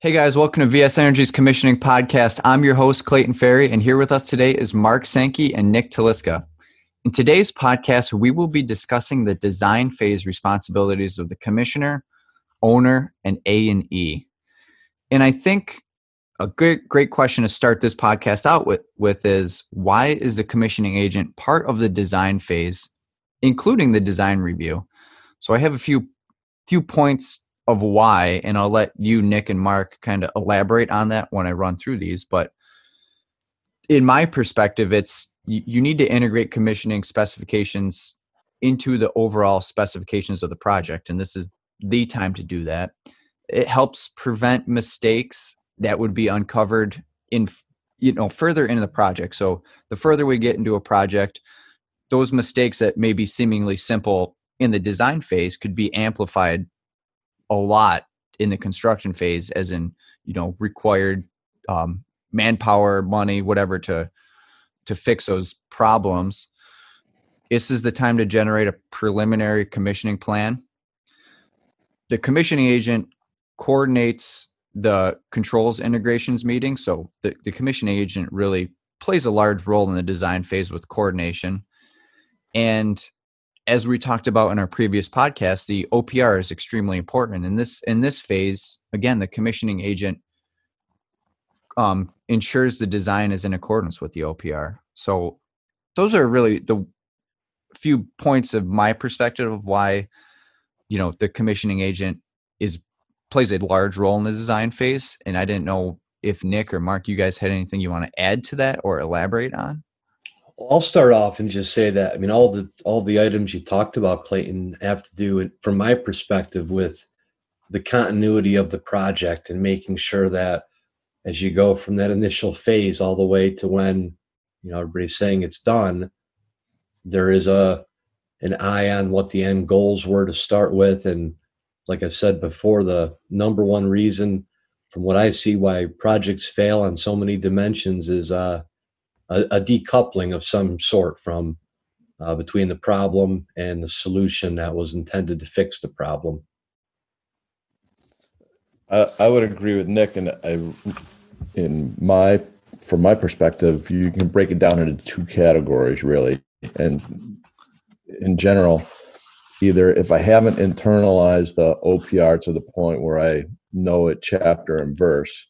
Hey guys, welcome to VS Energy's Commissioning Podcast. I'm your host, Clayton Ferry, and here with us today is Mark Sankey and Nick Taliska. In today's podcast, we will be discussing the design phase responsibilities of the commissioner, owner, and A&E. And I think a great great question to start this podcast out with, with is why is the commissioning agent part of the design phase, including the design review? So I have a few few points of why, and I'll let you, Nick, and Mark kind of elaborate on that when I run through these. But in my perspective, it's you, you need to integrate commissioning specifications into the overall specifications of the project, and this is the time to do that. It helps prevent mistakes that would be uncovered in you know further into the project. So the further we get into a project, those mistakes that may be seemingly simple in the design phase could be amplified a lot in the construction phase, as in you know required um, manpower, money, whatever to to fix those problems. This is the time to generate a preliminary commissioning plan. The commissioning agent coordinates the controls integrations meeting. So the, the commissioning agent really plays a large role in the design phase with coordination. And as we talked about in our previous podcast, the OPR is extremely important. In this in this phase, again, the commissioning agent um, ensures the design is in accordance with the OPR. So those are really the few points of my perspective of why you know the commissioning agent is plays a large role in the design phase. And I didn't know if Nick or Mark, you guys had anything you want to add to that or elaborate on. I'll start off and just say that I mean all the all the items you talked about, Clayton, have to do from my perspective with the continuity of the project and making sure that as you go from that initial phase all the way to when you know everybody's saying it's done, there is a an eye on what the end goals were to start with. And like I said before, the number one reason from what I see why projects fail on so many dimensions is uh a, a decoupling of some sort from uh, between the problem and the solution that was intended to fix the problem. I, I would agree with Nick, and I, in my from my perspective, you can break it down into two categories really, and in general, either if I haven't internalized the OPR to the point where I know it chapter and verse,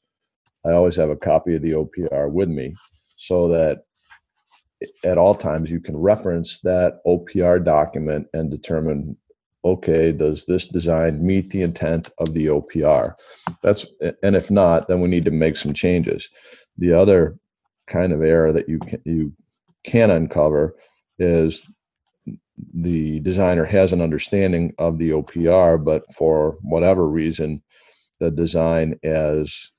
I always have a copy of the OPR with me so that at all times you can reference that OPR document and determine okay does this design meet the intent of the OPR that's and if not then we need to make some changes. The other kind of error that you can you can uncover is the designer has an understanding of the OPR but for whatever reason the design as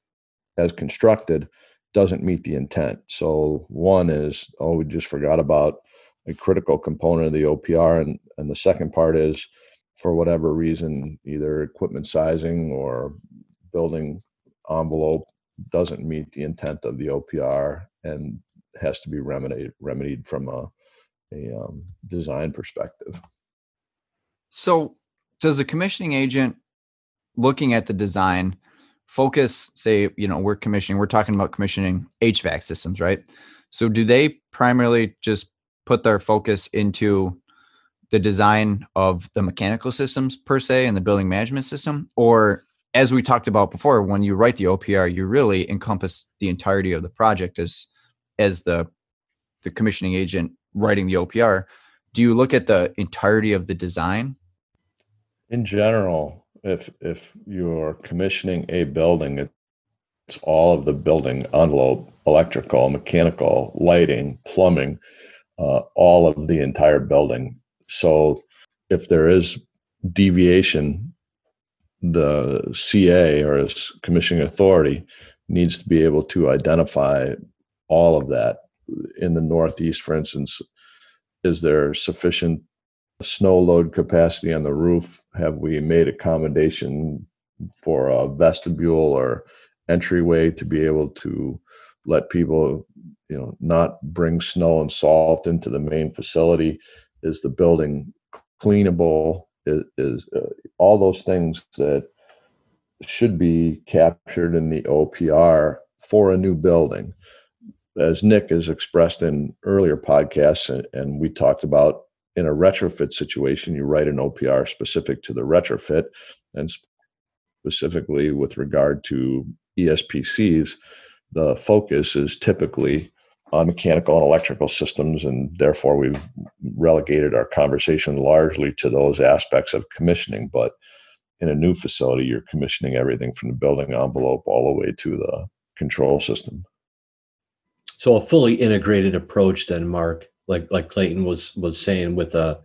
as constructed doesn't meet the intent. So one is, oh, we just forgot about a critical component of the OPR, and and the second part is, for whatever reason, either equipment sizing or building envelope doesn't meet the intent of the OPR and has to be remedied remedied from a a um, design perspective. So, does the commissioning agent looking at the design? Focus say you know we're commissioning we're talking about commissioning hvac systems right? So do they primarily just put their focus into the design of the mechanical systems per se and the building management system? Or as we talked about before when you write the opr you really encompass the entirety of the project as as the the commissioning agent writing the opr do you look at the entirety of the design? In general if if you're commissioning a building, it's all of the building envelope, electrical, mechanical, lighting, plumbing, uh, all of the entire building. So if there is deviation, the CA or commissioning authority needs to be able to identify all of that. In the Northeast, for instance, is there sufficient snow load capacity on the roof? Have we made accommodation for a vestibule or entryway to be able to let people, you know, not bring snow and salt into the main facility? Is the building cleanable? Is, is uh, all those things that should be captured in the OPR for a new building. As Nick has expressed in earlier podcasts, and, and we talked about in a retrofit situation, you write an OPR specific to the retrofit, and specifically with regard to ESPCs, the focus is typically on mechanical and electrical systems, and therefore we've relegated our conversation largely to those aspects of commissioning. But in a new facility, you're commissioning everything from the building envelope all the way to the control system. So a fully integrated approach, then, Mark, like like Clayton was was saying, with a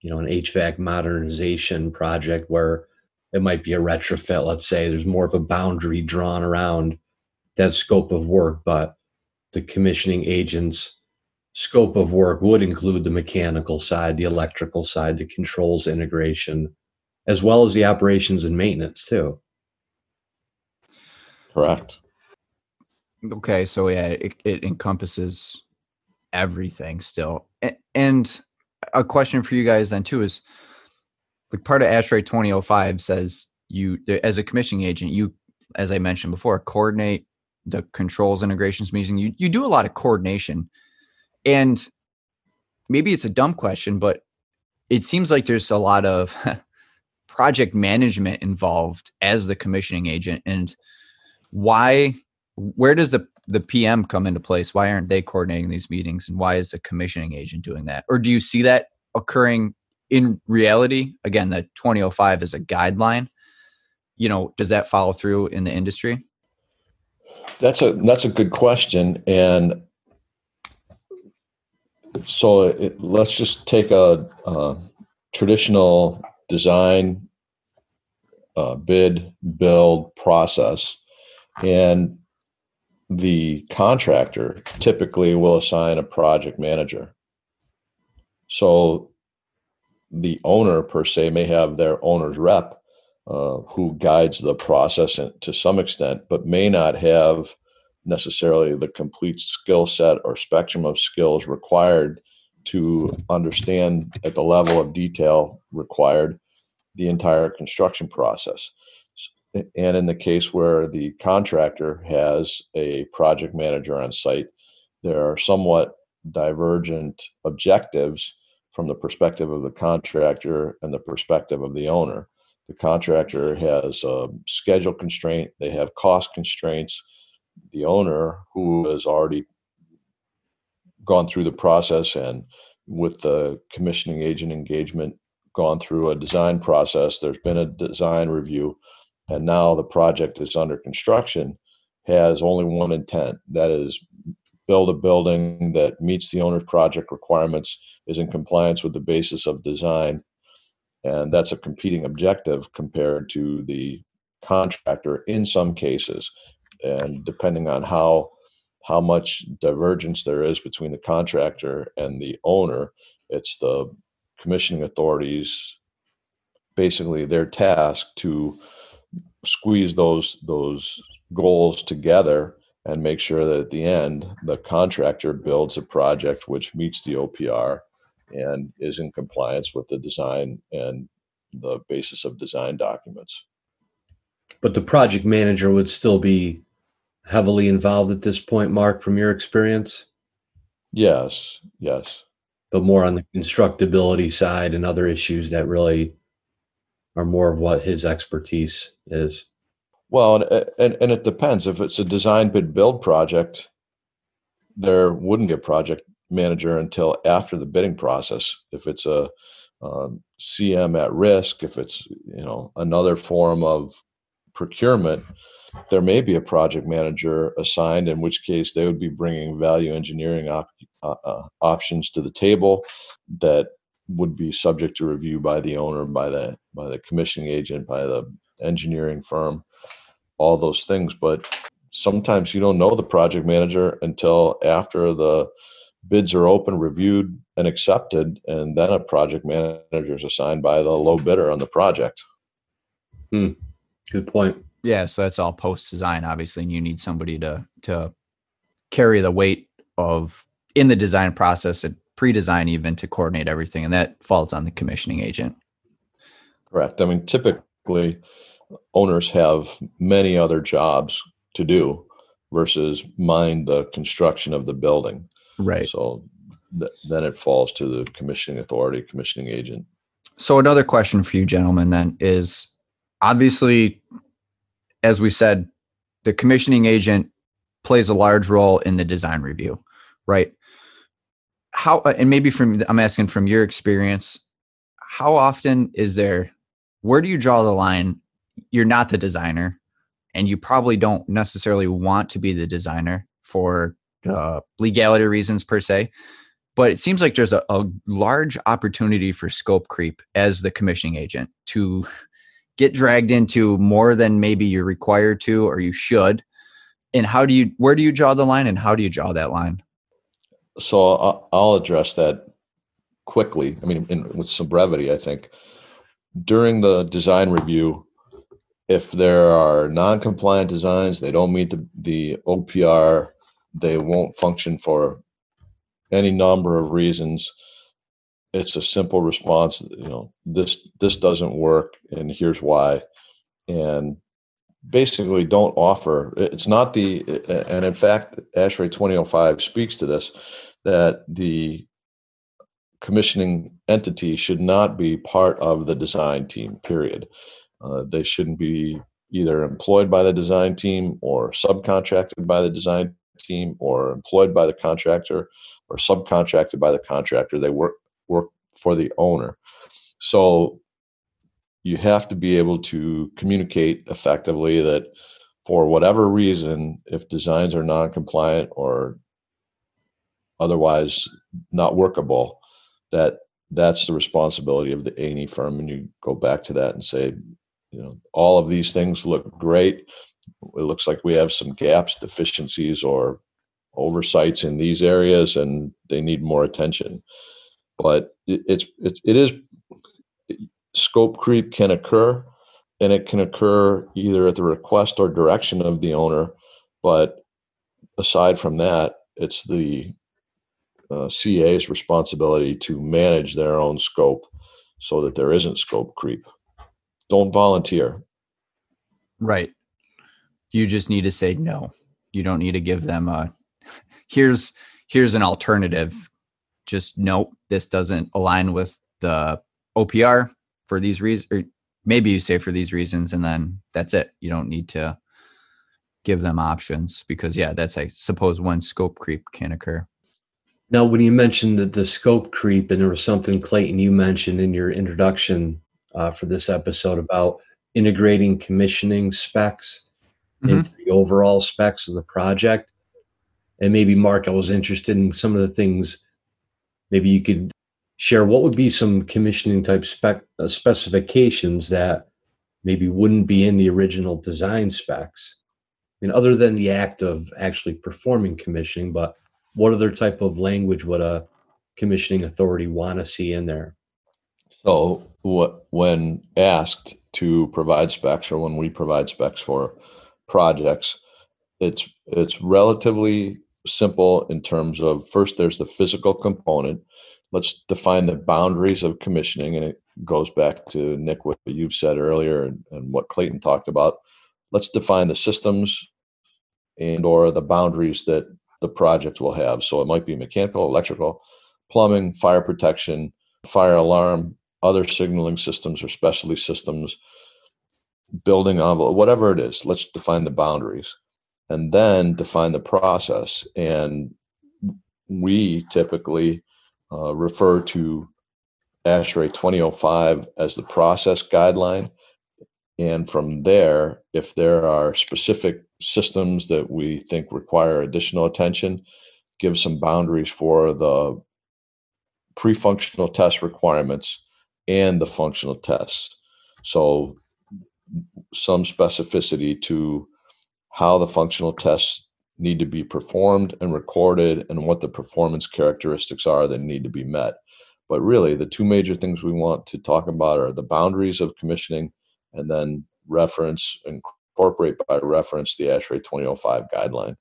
you know an HVAC modernization project where it might be a retrofit. Let's say there's more of a boundary drawn around that scope of work, but the commissioning agent's scope of work would include the mechanical side, the electrical side, the controls integration, as well as the operations and maintenance too. Correct. Okay, so yeah, it, it encompasses everything still. And a question for you guys then too is like part of ASHRAE 2005 says you as a commissioning agent, you as I mentioned before, coordinate the controls integrations meeting. You you do a lot of coordination. And maybe it's a dumb question, but it seems like there's a lot of project management involved as the commissioning agent and why where does the the PM come into place? Why aren't they coordinating these meetings and why is the commissioning agent doing that? Or do you see that occurring in reality? Again, the 2005 is a guideline. You know, does that follow through in the industry? That's a that's a good question and so it, let's just take a, a traditional design uh, bid build process and the contractor typically will assign a project manager so the owner per se may have their owner's rep uh, who guides the process to some extent but may not have necessarily the complete skill set or spectrum of skills required to understand at the level of detail required the entire construction process. And in the case where the contractor has a project manager on site, there are somewhat divergent objectives from the perspective of the contractor and the perspective of the owner. The contractor has a schedule constraint, they have cost constraints. The owner, who has already gone through the process and with the commissioning agent engagement gone through a design process, there's been a design review, and now the project is under construction, has only one intent that is build a building that meets the owner's project requirements, is in compliance with the basis of design. And that's a competing objective compared to the contractor in some cases. And depending on how how much divergence there is between the contractor and the owner, it's the commissioning authorities basically their task to squeeze those those goals together and make sure that at the end the contractor builds a project which meets the OPR and is in compliance with the design and the basis of design documents. But the project manager would still be heavily involved at this point, Mark, from your experience? Yes, yes but more on the constructability side and other issues that really are more of what his expertise is. Well, and, and, and it depends. If it's a design bid build project, there wouldn't be a project manager until after the bidding process. If it's a um, CM at risk, if it's you know another form of procurement, there may be a project manager assigned, in which case they would be bringing value engineering op- uh, uh, options to the table that would be subject to review by the owner, by the by the commissioning agent, by the engineering firm, all those things. But sometimes you don't know the project manager until after the bids are open, reviewed, and accepted, and then a project manager is assigned by the low bidder on the project. Hmm. Good point. Yeah, so that's all post design, obviously, and you need somebody to to carry the weight of in the design process and pre-design even to coordinate everything, and that falls on the commissioning agent. Correct. I mean, typically, owners have many other jobs to do versus mind the construction of the building. Right. So th- then it falls to the commissioning authority, commissioning agent. So another question for you gentlemen then is obviously as we said the commissioning agent plays a large role in the design review, right? How and maybe from I'm asking from your experience how often is there where do you draw the line? You're not the designer and you probably don't necessarily want to be the designer for uh, legality reasons per se but it seems like there's a, a, large opportunity for scope creep as the commissioning agent to get dragged into more than maybe you're required to or you should and how do you where do you draw the line and how do you draw that line so i'll address that quickly i mean in, with some brevity i think during the design review if there are non-compliant designs, they don't meet the, the OPR, they won't function for any number of reasons. It's a simple response, you know, this this doesn't work and here's why. And basically don't offer it's not the and in fact ASHRAE 2005 speaks to this that the commissioning entity should not be part of the design team period uh, they shouldn't be either employed by the design team or subcontracted by the design team or employed by the contractor or subcontracted by the contractor. They work work for the owner. So you have to be able to communicate effectively that for whatever reason, if designs are non-compliant or otherwise not workable, that that's the responsibility of the A&E firm. And you go back to that and say, you know all of these things look great it looks like we have some gaps deficiencies or oversights in these areas and they need more attention but it, it's it, it is scope creep can occur and it can occur either at the request or direction of the owner but aside from that it's the uh, ca's responsibility to manage their own scope so that there isn't scope creep don't volunteer. Right. You just need to say no. You don't need to give them a here's here's an alternative. Just nope, this doesn't align with the OPR for these reasons or maybe you say for these reasons and then that's it. You don't need to give them options because yeah, that's I suppose one scope creep can occur. Now, when you mentioned the, the scope creep, and there was something Clayton you mentioned in your introduction uh, for this episode about integrating commissioning specs mm-hmm. into the overall specs of the project. And maybe, Mark, I was interested in some of the things maybe you could share. What would be some commissioning type spec uh, specifications that maybe wouldn't be in the original design specs? I mean, other than the act of actually performing commissioning, but what other type of language would a commissioning authority want to see in there? So what when asked to provide specs or when we provide specs for projects, it's it's relatively simple in terms of first there's the physical component. Let's define the boundaries of commissioning, and it goes back to Nick what you've said earlier and, and what Clayton talked about. Let's define the systems and or the boundaries that the project will have. So it might be mechanical, electrical, plumbing, fire protection, fire alarm, other signaling systems or specialty systems, building envelope, whatever it is. Let's define the boundaries and then define the process. And we typically uh, refer to ASHRAE 2005 as the process guideline. And from there, if there are specific systems that we think require additional attention, give some boundaries for the pre-functional test requirements and the functional tests. So, some specificity to how the functional tests need to be performed and recorded and what the performance characteristics are that need to be met. But really, the two major things we want to talk about are the boundaries of commissioning and then reference, incorporate by reference the ASHRAE 2005 guideline.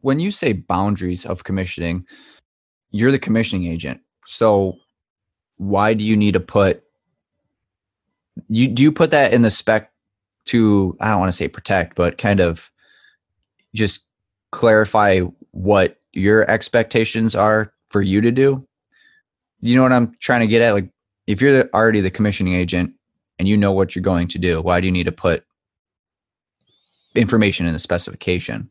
When you say boundaries of commissioning, you're the commissioning agent. So, why do you need to put you do you put that in the spec to I don't want to say protect, but kind of just clarify what your expectations are for you to do. You know what I'm trying to get at? Like, if you're already the commissioning agent and you know what you're going to do, why do you need to put information in the specification?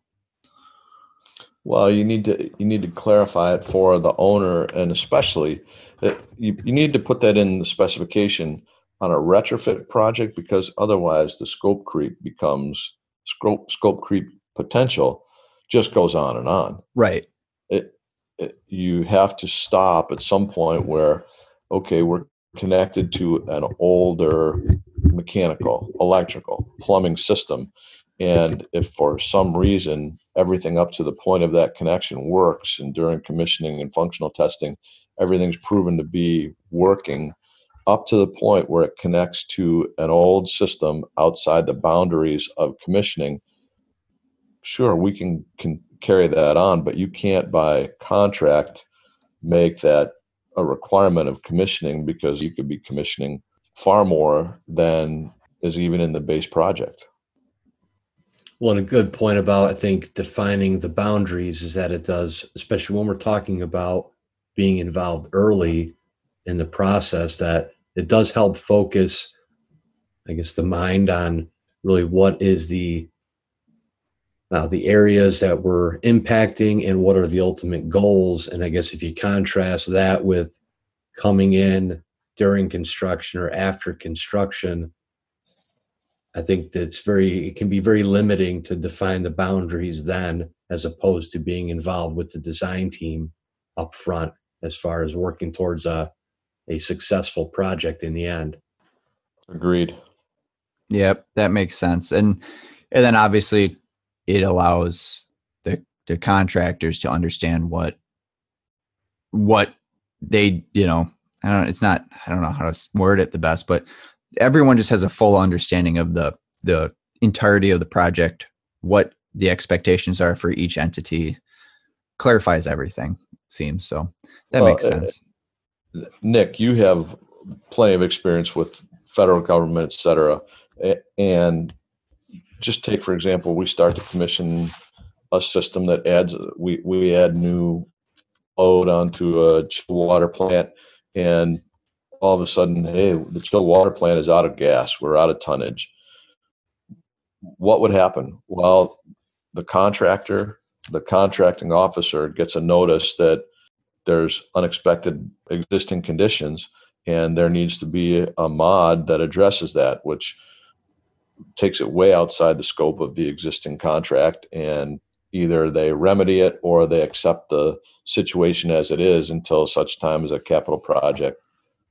Well, you need to you need to clarify it for the owner, and especially that you, you need to put that in the specification on a retrofit project because otherwise the scope creep becomes scope scope creep potential just goes on and on. Right. It, it you have to stop at some point where okay we're connected to an older mechanical, electrical, plumbing system. And if for some reason everything up to the point of that connection works, and during commissioning and functional testing, everything's proven to be working up to the point where it connects to an old system outside the boundaries of commissioning, sure, we can, can carry that on, but you can't by contract make that a requirement of commissioning because you could be commissioning far more than is even in the base project. Well, and a good point about, I think, defining the boundaries is that it does, especially when we're talking about being involved early in the process, that it does help focus, I guess, the mind on really what is the uh, the areas that we're impacting and what are the ultimate goals. And I guess if you contrast that with coming in during construction or after construction, I think that's very, it can be very limiting to define the boundaries then, as opposed to being involved with the design team up front as far as working towards a, a successful project in the end. Agreed. Yep, that makes sense. And and then obviously it allows the the contractors to understand what what they, you know, I don't it's not I don't know how to word it the best, but everyone just has a full understanding of the the entirety of the project, what the expectations are for each entity, clarifies everything. Seems so that well, makes uh, sense. Uh, Nick, you have plenty of experience with federal government, et cetera, and just take for example, we start to commission a system that adds we we add new load onto a chill water plant and all of a sudden, hey, the chilled water plant is out of gas. We're out of tonnage. What would happen? Well, the contractor, the contracting officer gets a notice that there's unexpected existing conditions and there needs to be a mod that addresses that, which takes it way outside the scope of the existing contract and either they remedy it or they accept the situation as it is until such time as a capital project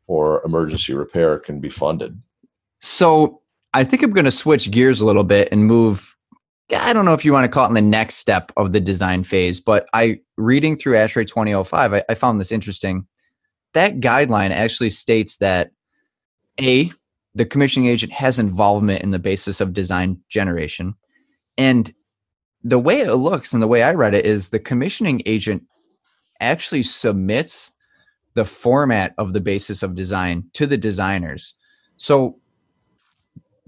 or emergency repair can be funded. So I think I'm going to switch gears a little bit and move. I don't know if you want to call it in the next step of the design phase, but I reading through ASHRAE 2005, I, I found this interesting. That guideline actually states that a the commissioning agent has involvement in the basis of design generation, and the way it looks and the way I read it is the commissioning agent actually submits the format of the basis of design to the designers. So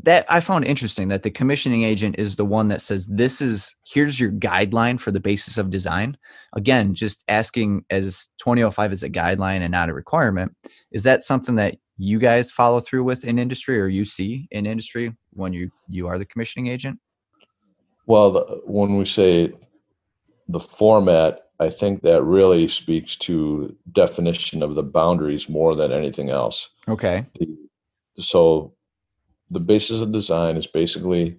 that I found interesting that the commissioning agent is the one that says this is here's your guideline for the basis of design. Again, just asking as 2005 is a guideline and not a requirement. Is that something that you guys follow through with in industry or you see in industry when you you are the commissioning agent? Well, the, when we say the format I think that really speaks to definition of the boundaries more than anything else. Okay. The, so the basis of design is basically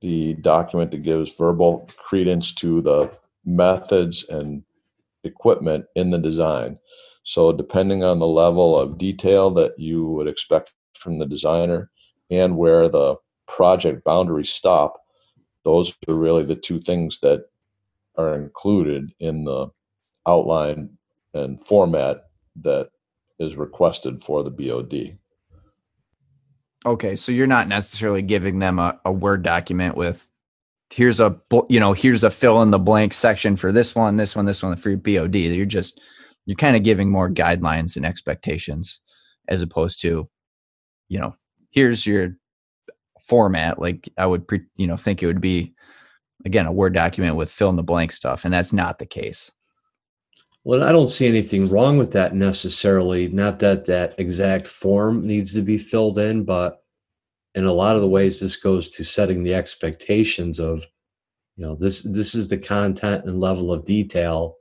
the document that gives verbal credence to the methods and equipment in the design. So depending on the level of detail that you would expect from the designer and where the project boundaries stop, those are really the two things that are included in the outline and format that is requested for the BOD. Okay, so you're not necessarily giving them a, a Word document with here's a you know here's a fill in the blank section for this one, this one, this one for your BOD. You're just you're kind of giving more guidelines and expectations as opposed to you know here's your format. Like I would, pre, you know, think it would be again a Word document with fill in the blank stuff, and that's not the case. Well, I don't see anything wrong with that necessarily. Not that that exact form needs to be filled in, but in a lot of the ways, this goes to setting the expectations of, you know, this this is the content and level of detail,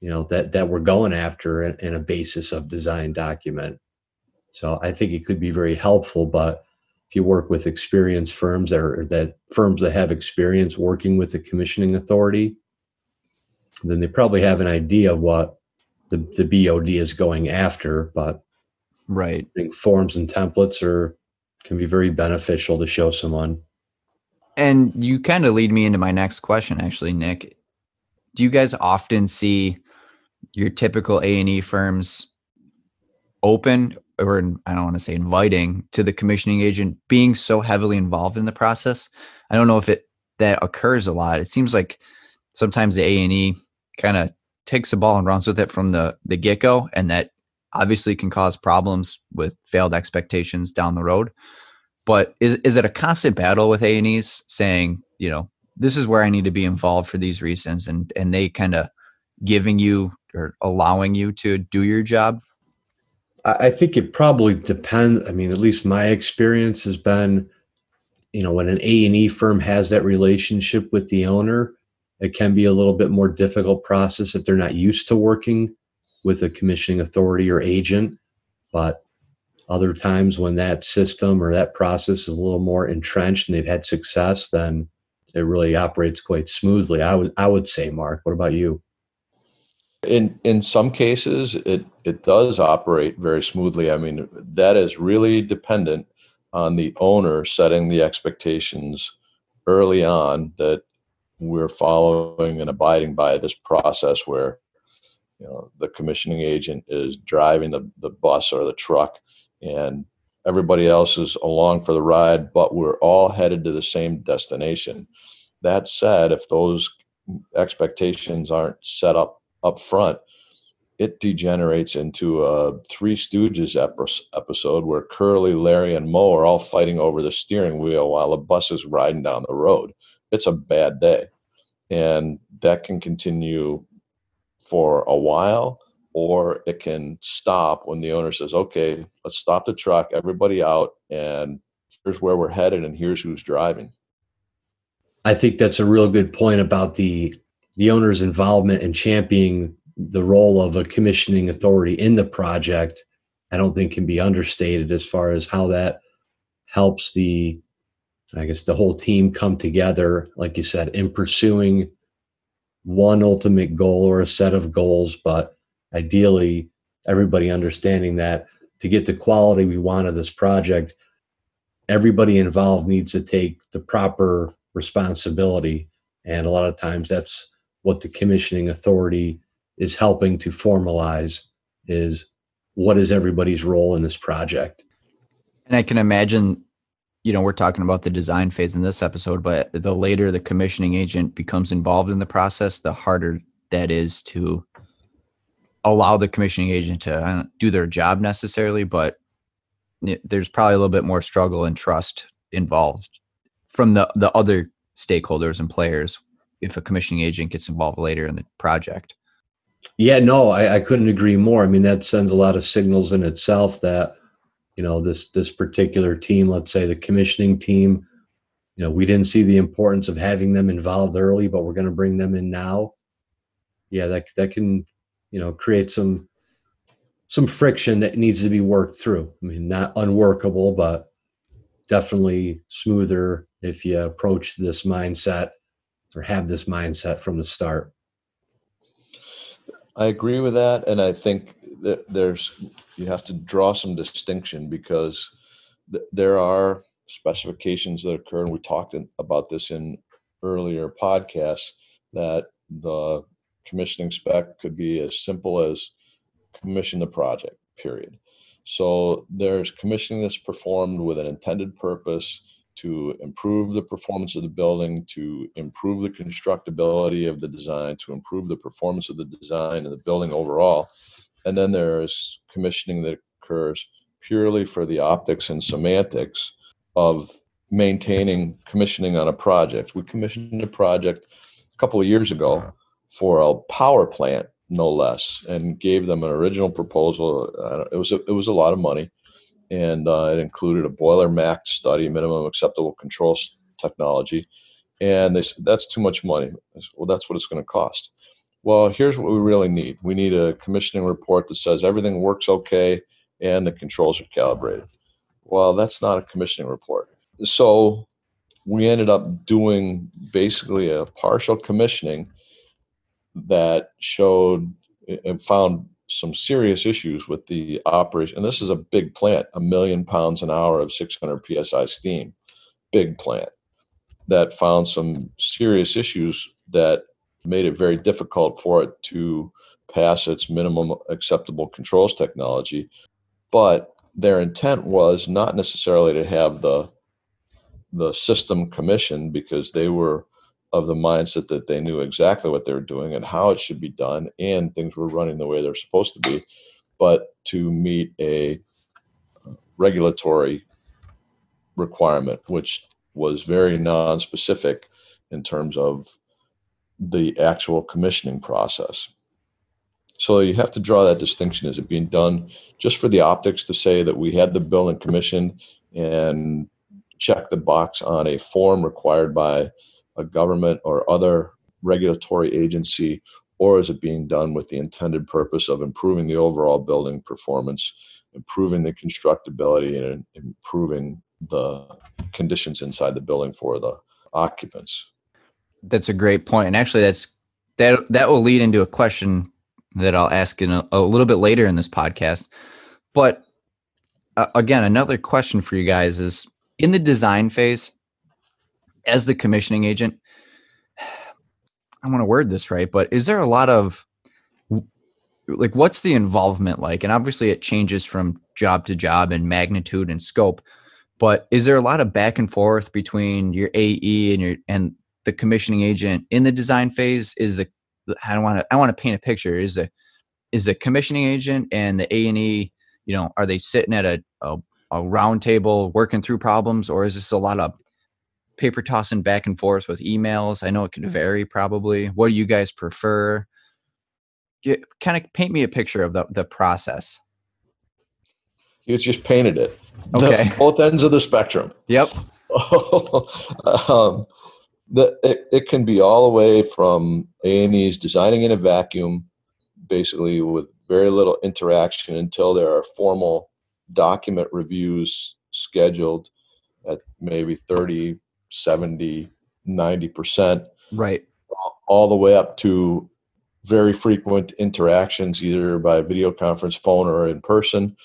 you know, that that we're going after in, in a basis of design document. So I think it could be very helpful, but if you work with experienced firms that are that firms that have experience working with the commissioning authority, then they probably have an idea of what the, the BOD is going after. But right, I think forms and templates are can be very beneficial to show someone. And you kind of lead me into my next question, actually, Nick. Do you guys often see your typical A and E firms open or I don't want to say inviting to the commissioning agent being so heavily involved in the process. I don't know if it that occurs a lot. It seems like sometimes the A and E kind of takes the ball and runs with it from the the get go, and that obviously can cause problems with failed expectations down the road. But is is it a constant battle with A and E's saying, you know, this is where I need to be involved for these reasons, and and they kind of giving you or allowing you to do your job I think it probably depends. I mean, at least my experience has been, you know, when an A and E firm has that relationship with the owner, it can be a little bit more difficult process if they're not used to working with a commissioning authority or agent. But other times when that system or that process is a little more entrenched and they've had success, then it really operates quite smoothly. I would I would say, Mark. What about you? In in some cases, it it does operate very smoothly. I mean, that is really dependent on the owner setting the expectations early on that we're following and abiding by this process where you know the commissioning agent is driving the, the bus or the truck and everybody else is along for the ride but we're all headed to the same destination that said if those expectations aren't set up up front, it degenerates into a Three Stooges episode where Curly, Larry, and Moe are all fighting over the steering wheel while the bus is riding down the road. It's a bad day. And that can continue for a while, or it can stop when the owner says, okay, let's stop the truck, everybody out, and here's where we're headed, and here's who's driving. I think that's a real good point about the the owner's involvement in championing the role of a commissioning authority in the project, I don't think can be understated as far as how that helps the, I guess, the whole team come together, like you said, in pursuing one ultimate goal or a set of goals, but ideally, everybody understanding that to get the quality we want of this project, everybody involved needs to take the proper responsibility. And a lot of times that's what the commissioning authority is helping to formalize is what is everybody's role in this project. And i can imagine you know we're talking about the design phase in this episode but the later the commissioning agent becomes involved in the process the harder that is to allow the commissioning agent to uh, do their job necessarily but there's probably a little bit more struggle and trust involved from the the other stakeholders and players if a commissioning agent gets involved later in the project. Yeah, no, I, I couldn't agree more. I mean, that sends a lot of signals in itself that you know this this particular team, let's say the commissioning team, you know, we didn't see the importance of having them involved early, but we're going to bring them in now. Yeah, that that can you know create some some friction that needs to be worked through. I mean, not unworkable, but definitely smoother if you approach this mindset or have this mindset from the start. I agree with that, and I think that there's you have to draw some distinction because th- there are specifications that occur, and we talked in, about this in earlier podcasts that the commissioning spec could be as simple as commission the project. Period. So there's commissioning that's performed with an intended purpose to improve the performance of the building, to improve the constructability of the design, to improve the performance of the design and the building overall. And then there's commissioning that occurs purely for the optics and semantics of maintaining commissioning on a project. We commissioned a project a couple of years ago for a power plant, no less, and gave them an original proposal. Uh, it was a, it was a lot of money, and uh, it included a boiler MACT study, minimum acceptable control technology, and they said that's too much money. Said, well, that's what it's going to cost. Well, here's what we really need. We need a commissioning report that says everything works okay and the controls are calibrated. Well, that's not a commissioning report. So we ended up doing basically a partial commissioning that showed and found some serious issues with the operation. And this is a big plant, a million pounds an hour of 600 psi steam, big plant that found some serious issues that made it very difficult for it to pass its minimum acceptable controls technology. But their intent was not necessarily to have the the system commissioned because they were of the mindset that they knew exactly what they were doing and how it should be done and things were running the way they're supposed to be. But to meet a uh, regulatory requirement which was very non-specific in terms of the actual commissioning process. So you have to draw that distinction. Is it being done just for the optics to say that we had the building commissioned and check the box on a form required by a government or other regulatory agency, or is it being done with the intended purpose of improving the overall building performance, improving the constructability, and improving the conditions inside the building for the occupants? That's a great point, and actually, that's that that will lead into a question that I'll ask in a, a little bit later in this podcast. But uh, again, another question for you guys is in the design phase as the commissioning agent, I want to word this right, but is there a lot of like what's the involvement like? And obviously it changes from job to job and magnitude and scope. But is there a lot of back and forth between your AE and your and the commissioning agent in the design phase? Is the I don't want to I want to paint a picture. Is the is the commissioning agent and the A and E, you know, are they sitting at a, a a round table working through problems, or is this a lot of paper tossing back and forth with emails? I know it can mm. vary probably. What do you guys prefer? Get, kind of paint me a picture of the, the process. You just painted it. Okay. The, both ends of the spectrum. Yep. um, the, it, it can be all the way from A&E's designing in a vacuum, basically with very little interaction until there are formal document reviews scheduled at maybe 30, 70, 90%. Right. All the way up to very frequent interactions, either by video conference, phone, or in person,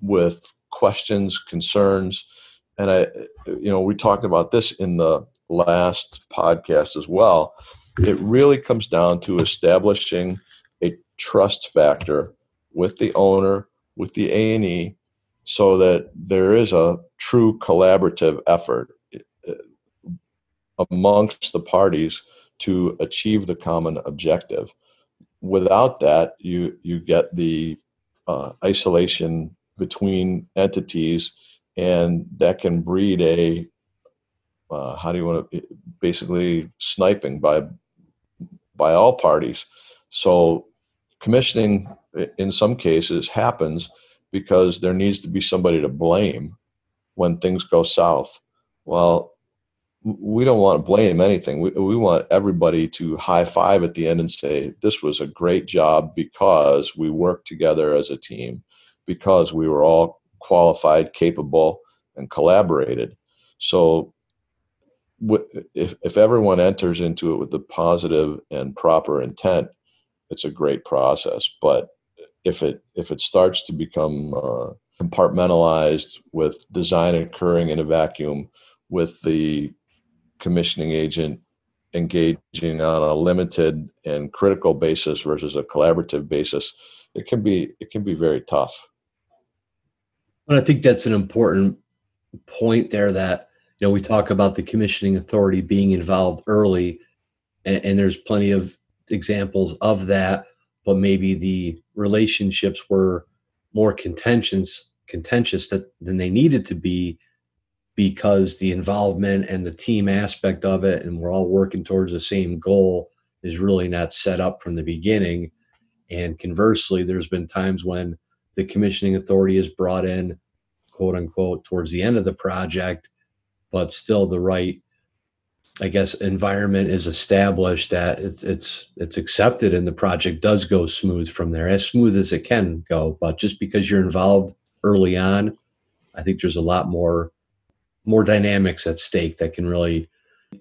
with questions, concerns. And I, you know, we talked about this in the last podcast as well. It really comes down to establishing a trust factor with the owner with the A&E so that there is a true collaborative effort amongst the parties to achieve the common objective. Without that, you you get the uh, isolation between entities, and that can breed a uh, how do you want to basically sniping by by all parties. So commissioning in some cases happens because there needs to be somebody to blame when things go south. Well, we don't want to blame anything. We, we want everybody to high five at the end and say, This was a great job because we worked together as a team, because we were all qualified, capable, and collaborated. So, if, if everyone enters into it with the positive and proper intent, it's a great process. But if it if it starts to become uh, compartmentalized with design occurring in a vacuum, with the commissioning agent engaging on a limited and critical basis versus a collaborative basis, it can be it can be very tough. And I think that's an important point there that you know we talk about the commissioning authority being involved early and, and there's plenty of examples of that but maybe the relationships were more contentious contentious that, than they needed to be because the involvement and the team aspect of it and we're all working towards the same goal is really not set up from the beginning. And conversely there's been times when the commissioning authority is brought in quote unquote towards the end of the project but still the right i guess environment is established that it's it's it's accepted and the project does go smooth from there as smooth as it can go. But just because you're involved early on i think there's a lot more more dynamics at stake that can really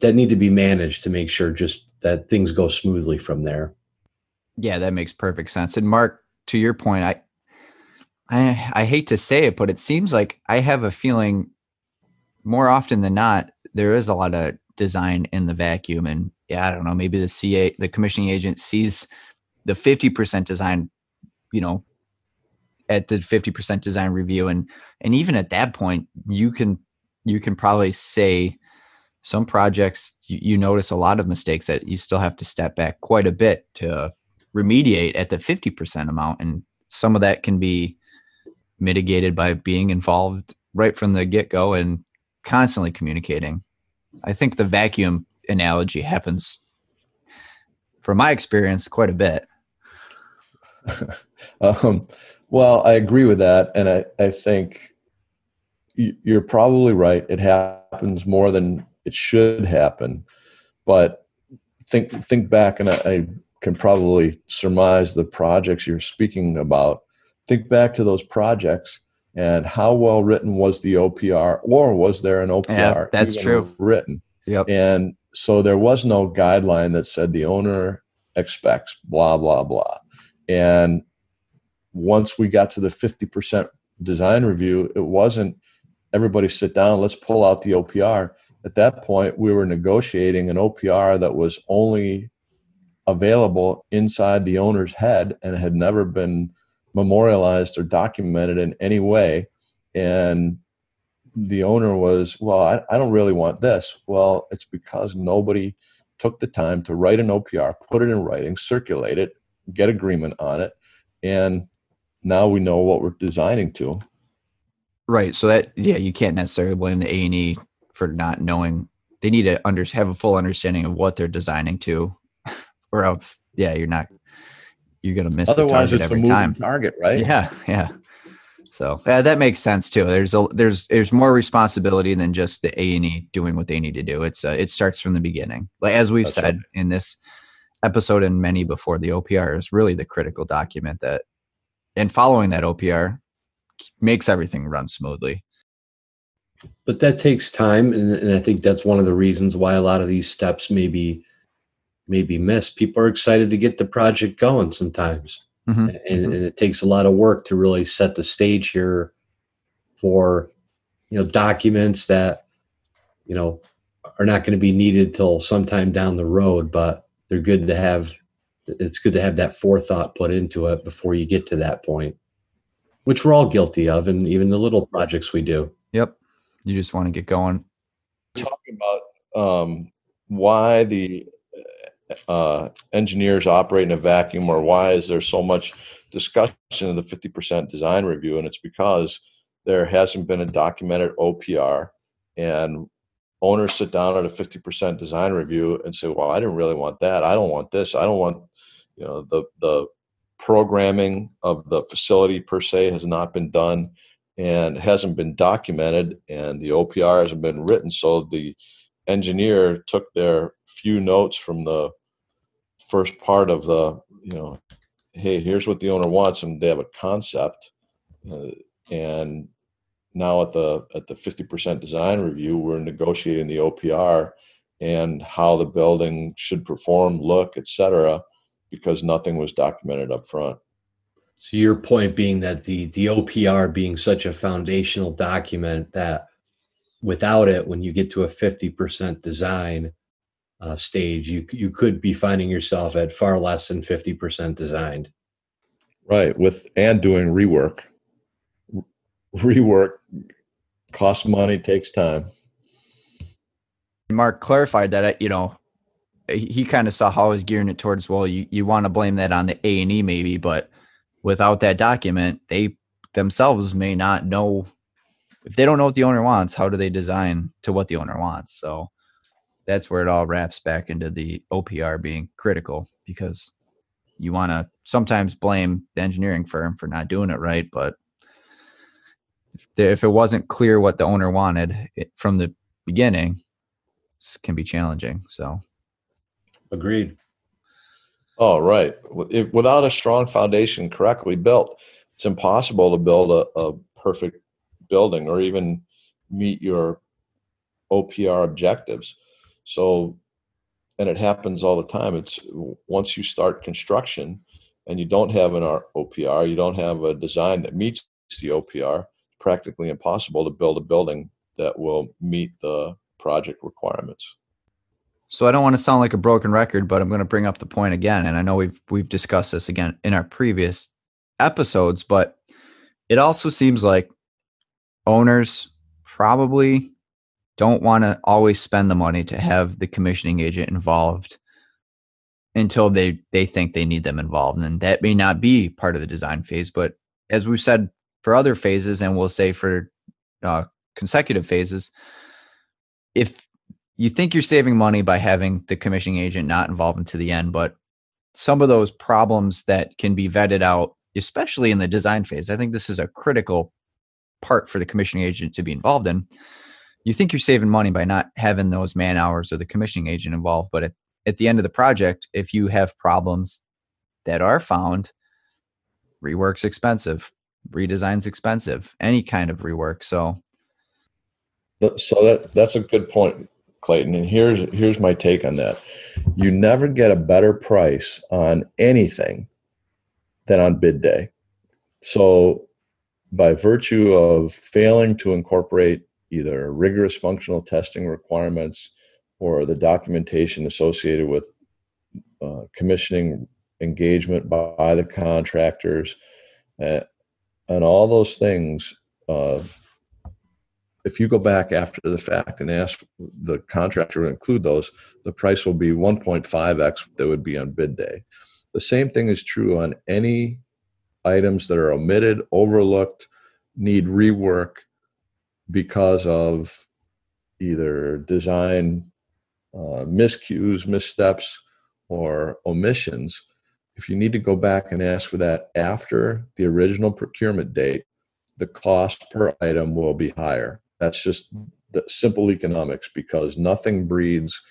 that need to be managed to make sure just that things go smoothly from there yeah that makes perfect sense and mark to your point i I, I hate to say it, but it seems like I have a feeling more often than not, there is a lot of design in the vacuum. And yeah, I don't know, maybe the CA, the commissioning agent sees the 50% design, you know, at the 50% design review. And, and even at that point, you can, you can probably say some projects you, you notice a lot of mistakes that you still have to step back quite a bit to remediate at the 50% amount. And some of that can be mitigated by being involved right from the get go and constantly communicating. I think the vacuum analogy happens, from my experience, quite a bit. um, well, I agree with that. And I, I think you're probably right. It happens more than it should happen. But think think back, and I, I can probably surmise the projects you're speaking about think back to those projects and how well written was the OPR or was there an OPR? Yeah, that's true. Written. Yep. And so there was no guideline that said the owner expects blah, blah, blah. And once we got to the 50% design review, it wasn't everybody sit down, let's pull out the OPR. At that point, we were negotiating an OPR that was only available inside the owner's head and had never been memorialized or documented in any way. And the owner was, well, I, I don't really want this. Well, it's because nobody took the time to write an OPR, put it in writing, circulate it, get agreement on it, and now we know what we're designing to. Right. So that yeah, you can't necessarily blame the A and E for not knowing. They need to under, have a full understanding of what they're designing to, or else yeah, you're not you're going to miss Otherwise, it's every a time. target, right? Yeah, yeah. So yeah, that makes sense too. There's a there's there's more responsibility than just the A and E doing what they need to do. It's uh, it starts from the beginning. Like as we've That's said right. in this episode and many before, the OPR is really the critical document that, and following that OPR makes everything run smoothly. But that takes time, and, and I think that's one of the reasons why a lot of these steps maybe maybe missed. People are excited to get the project going sometimes. Mm-hmm. And, mm-hmm. and, it takes a lot of work to really set the stage here for you know documents that you know are not going to be needed till sometime down the road but they're good to have it's good to have that forethought put into it before you get to that point which we're all guilty of and even the little projects we do. Yep. You just want to get going. Talking about um, why the uh, engineers operate in a vacuum or why is there so much discussion of the 50% design review? And it's because there hasn't been a documented opr and owners sit down at a 50% design review and say well i didn't really want that. I don't want this. I don't want you know the the programming of the facility per se has not been done and hasn't been documented and the opr hasn't been written. So the engineer took their few notes from the first part of the you know hey here's what the owner wants and they have a concept uh, and now at the at the 50% design review we're negotiating the opr and how the building should perform look etc because nothing was documented up front so your point being that the the opr being such a foundational document that without it when you get to a 50% design uh, stage, you you could be finding yourself at far less than fifty percent designed. Right, with and doing rework. Rework costs money, takes time. Mark clarified that uh, you know he kind of saw how I was gearing it towards. Well, you you want to blame that on the A and E maybe, but without that document, they themselves may not know if they don't know what the owner wants, how do they design to what the owner wants? So that's where it all wraps back into the OPR being critical because you want to sometimes blame the engineering firm for not doing it right, but if, if it wasn't clear what the owner wanted it, from the beginning, can be challenging. So, agreed. Oh, right. If, without a strong foundation correctly built, it's impossible to build a, a perfect building or even meet your OPR objectives. So, and it happens all the time. It's once you start construction and you don't have an OPR, you don't have a design that meets the OPR, it's practically impossible to build a building that will meet the project requirements. So I don't want to sound like a broken record, but I'm going to bring up the point again and I know we've we've discussed this again in our previous episodes, but it also seems like owners probably don't want to always spend the money to have the commissioning agent involved until they they think they need them involved and that may not be part of the design phase but as we've said for other phases and we'll say for uh, consecutive phases if you think you're saving money by having the commissioning agent not involved into the end but some of those problems that can be vetted out especially in the design phase i think this is a critical part for the commissioning agent to be involved in. You think you're saving money by not having those man hours or the commissioning agent involved but at, at the end of the project if you have problems that are found rework's expensive redesign's expensive any kind of rework so so that that's a good point clayton and here's here's my take on that. You never get a better price on anything than on bid day. So by virtue of failing to incorporate either rigorous functional testing requirements or the documentation associated with uh, commissioning engagement by, by the contractors uh, and all those things uh, if you go back after the fact and ask the contractor to include those the price will be 1.5x that would be on bid day the same thing is true on any items that are omitted overlooked need rework because of either design uh, miscues, missteps, or omissions. If you need to go back and ask for that after the original procurement date, the cost per item will be higher. That's just the simple economics because nothing breeds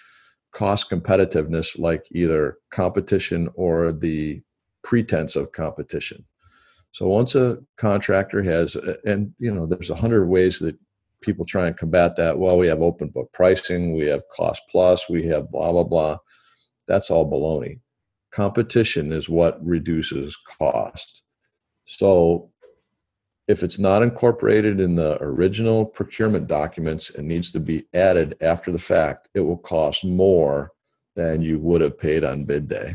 cost competitiveness like either competition or the pretense of competition. So once a contractor has, and you know, there's a hundred ways that people try and combat that. Well, we have open book pricing, we have cost plus, we have blah, blah, blah. That's all baloney. Competition is what reduces cost. So if it's not incorporated in the original procurement documents and needs to be added after the fact, it will cost more than you would have paid on bid day.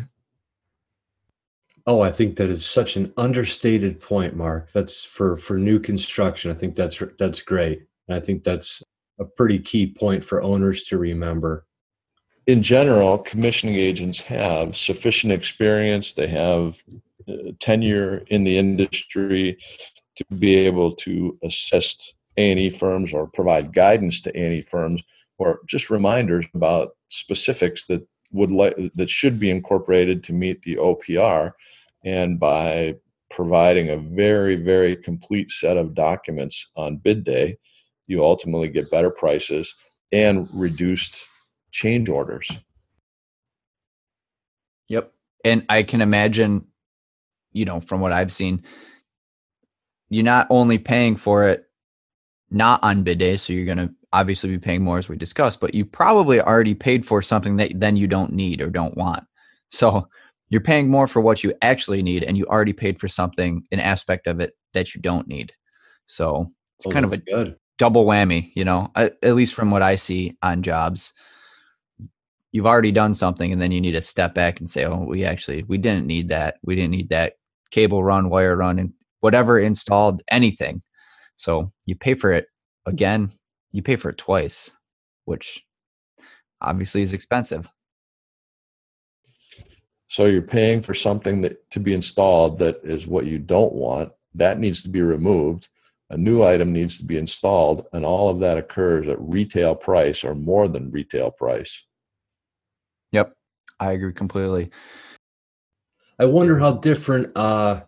Oh, I think that is such an understated point, Mark. That's for for new construction. I think that's that's great. And I think that's a pretty key point for owners to remember. In general, commissioning agents have sufficient experience, they have uh, tenure in the industry to be able to assist A&E firms or provide guidance to A&E firms or just reminders about specifics that would like that should be incorporated to meet the OPR and by providing a very very complete set of documents on bid day you ultimately get better prices and reduced change orders. Yep. And I can imagine, you know, from what I've seen, you're not only paying for it not on bid day, so you're going to obviously be paying more as we discussed, but you probably already paid for something that then you don't need or don't want. So you're paying more for what you actually need, and you already paid for something, an aspect of it that you don't need. So it's oh, kind of a good double whammy, you know, at, at least from what I see on jobs. You've already done something and then you need to step back and say, oh, we actually, we didn't need that. We didn't need that cable run, wire run, and whatever installed anything. So you pay for it again, you pay for it twice, which obviously is expensive. So you're paying for something that to be installed that is what you don't want. That needs to be removed a new item needs to be installed, and all of that occurs at retail price or more than retail price. Yep, I agree completely. I wonder how different, uh,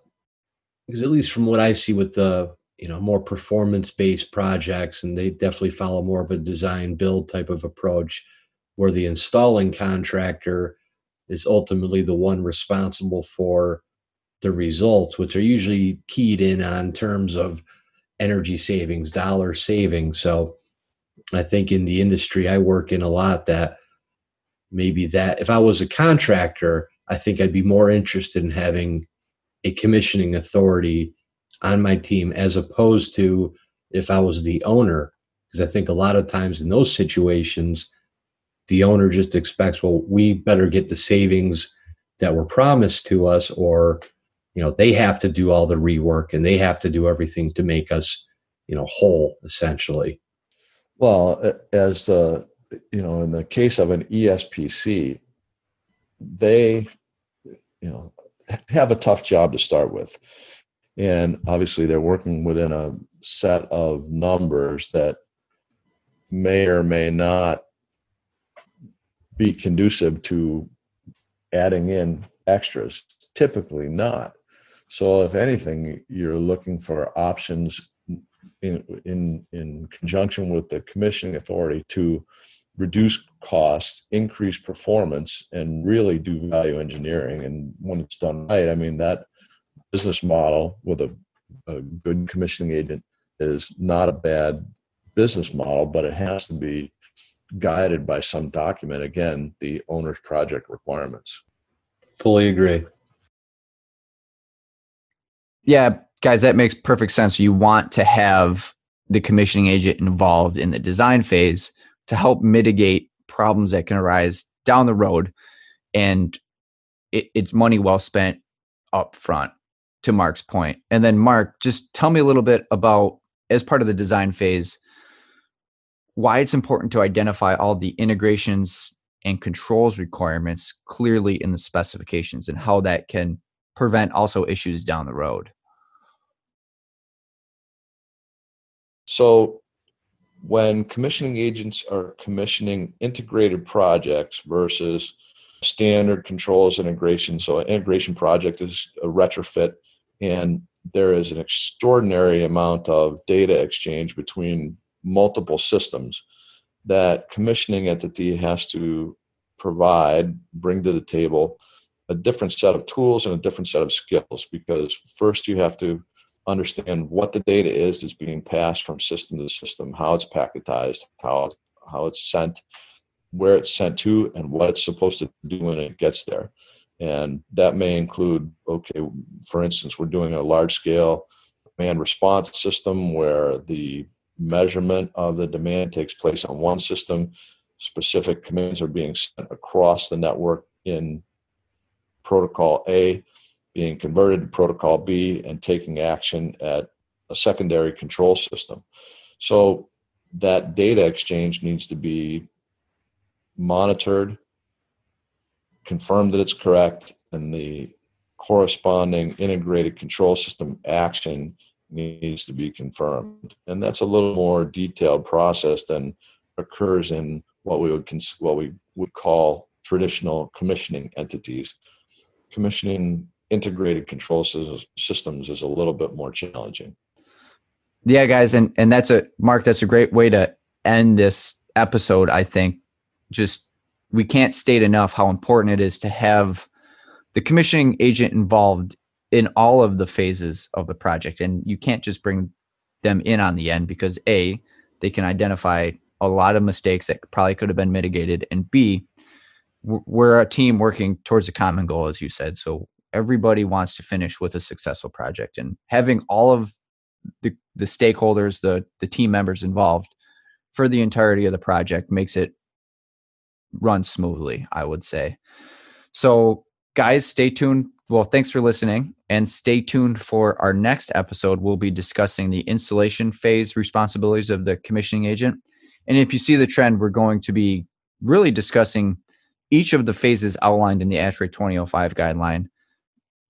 because at least from what I see with the you know more performance based projects, and they definitely follow more of a design build type of approach, where the installing contractor is ultimately the one responsible for the results, which are usually keyed in on terms of energy savings, dollar savings. So I think in the industry I work in a lot that maybe that if I was a contractor, I think I'd be more interested in having a commissioning authority on my team as opposed to if I was the owner. Because I think a lot of times in those situations, the owner just expects, well, we better get the savings that were promised to us, or you know, they have to do all the rework and they have to do everything to make us, you know, whole essentially. Well, as uh, you know, in the case of an ESPC, they, you know, have a tough job to start with. And obviously, they're working within a set of numbers that may or may not be conducive to adding in extras. Typically, not. So, if anything, you're looking for options in in in conjunction with the commissioning authority to reduce costs, increase performance, and really do value engineering. And when it's done right, I mean, that business model with a, a good commissioning agent is not a bad business model, but it has to be guided by some document. Again, the owner's project requirements. Fully agree. Yeah, guys, that makes perfect sense. You want to have the commissioning agent involved in the design phase to help mitigate problems that can arise down the road and it, it's money well spent up front to mark's point. And then mark just tell me a little bit about as part of the design phase why it's important to identify all the integrations and controls requirements clearly in the specifications and how that can prevent also issues down the road. So when commissioning agents are commissioning integrated projects versus standard controls integration. So, an integration project is a retrofit, and there is an extraordinary amount of data exchange between multiple systems that commissioning entity has to provide, bring to the table a different set of tools and a different set of skills because first you have to understand what the data is that's being passed from system to system, how it's packetized, how how it's sent, where it's sent to, and what it's supposed to do when it gets there. And that may include, okay, for instance, we're doing a large scale demand response system where the measurement of the demand takes place on one system. Specific commands are being sent across the network in protocol A being converted to protocol B and taking action at a secondary control system. So that data exchange needs to be monitored, confirmed that it's correct, and the corresponding integrated control system action needs to be confirmed. And that's a little more detailed process than occurs in what we would cons- what we would call traditional commissioning entities. Commissioning integrated control systems is a little bit more challenging. Yeah, guys, and and that's a Mark. That's a great way to end this episode. I think just we can't state enough how important it is to have the commissioning agent involved in all of the phases of the project, and you can't just bring them in on the end because a they can identify a lot of mistakes that probably could have been mitigated, and b we're a team working towards a common goal, as you said. So everybody wants to finish with a successful project. And having all of the, the stakeholders the the team members involved for the entirety of the project makes it run smoothly i would say. So guys stay tuned. Well thanks for listening and stay tuned for our next episode. We'll be discussing the installation phase responsibilities of the commissioning agent. And if you see the trend we're going to be really discussing each of the phases outlined in the ASHRAE 2005 guideline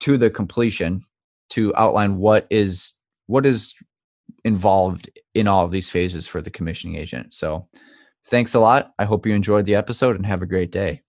to the completion to outline what is what is involved in all of these phases for the commissioning agent. So thanks a lot. I hope you enjoyed the episode and have a great day.